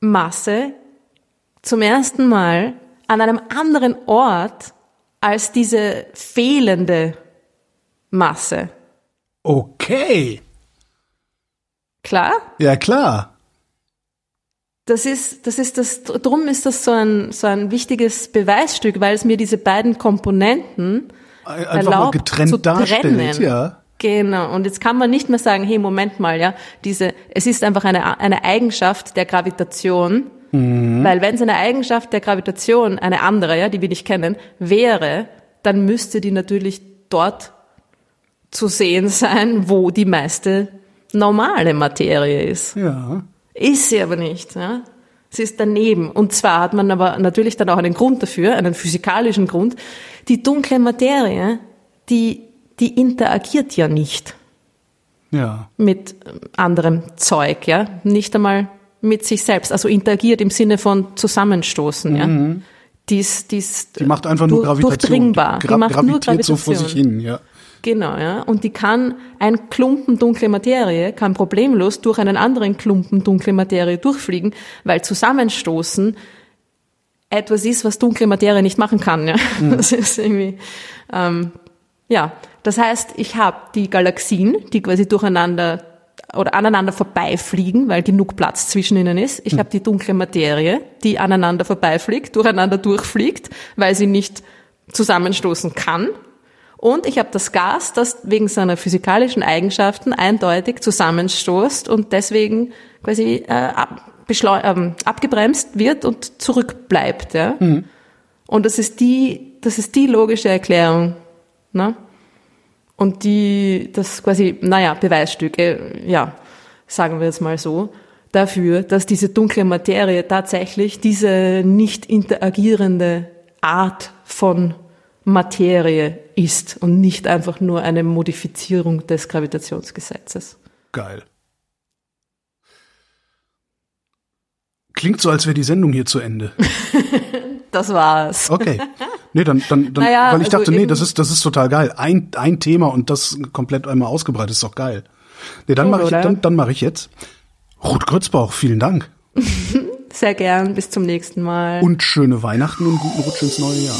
Masse zum ersten Mal an einem anderen Ort als diese fehlende Masse. Okay. Klar? Ja, klar. Das ist, das ist das, drum ist das so ein, so ein wichtiges Beweisstück, weil es mir diese beiden Komponenten Einfach erlaubt, getrennt zu darstellt, trennen. ja. Genau. Und jetzt kann man nicht mehr sagen, hey, Moment mal, ja, diese, es ist einfach eine, eine Eigenschaft der Gravitation, mhm. weil wenn es eine Eigenschaft der Gravitation, eine andere, ja, die wir nicht kennen, wäre, dann müsste die natürlich dort zu sehen sein, wo die meiste normale Materie ist. Ja. Ist sie aber nicht. Ja? Sie ist daneben. Und zwar hat man aber natürlich dann auch einen Grund dafür, einen physikalischen Grund. Die dunkle Materie, die, die interagiert ja nicht. Ja. Mit anderem Zeug, ja. Nicht einmal mit sich selbst. Also interagiert im Sinne von Zusammenstoßen, mhm. ja. Die, ist, die, ist die macht einfach nur Gravitation. Durchdringbar. Gra die macht nur Gravitation. so vor sich hin, ja. Genau, ja. Und die kann ein Klumpen dunkle Materie kann problemlos durch einen anderen Klumpen dunkle Materie durchfliegen, weil Zusammenstoßen etwas ist, was dunkle Materie nicht machen kann. Ja. Mhm. Das ist irgendwie, ähm, ja. Das heißt, ich habe die Galaxien, die quasi durcheinander oder aneinander vorbeifliegen, weil genug Platz zwischen ihnen ist. Ich mhm. habe die dunkle Materie, die aneinander vorbeifliegt, durcheinander durchfliegt, weil sie nicht zusammenstoßen kann. Und ich habe das Gas, das wegen seiner physikalischen Eigenschaften eindeutig zusammenstoßt und deswegen quasi äh, ähm, abgebremst wird und zurückbleibt. Ja? Mhm. Und das ist die, das ist die logische Erklärung. Ne? Und die, das quasi, naja, Beweisstücke, ja, sagen wir jetzt mal so, dafür, dass diese dunkle Materie tatsächlich diese nicht interagierende Art von Materie ist und nicht einfach nur eine Modifizierung des Gravitationsgesetzes. Geil. Klingt so, als wäre die Sendung hier zu Ende. das war's. Okay. Nee, dann, dann, dann naja, weil ich also dachte, nee, das ist, das ist total geil. Ein, ein Thema und das komplett einmal ausgebreitet ist doch geil. Nee, dann mache ich, dann, dann mache ich jetzt. Ruth Grützbauch, vielen Dank. Sehr gern, bis zum nächsten Mal. Und schöne Weihnachten und guten Rutsch ins neue Jahr.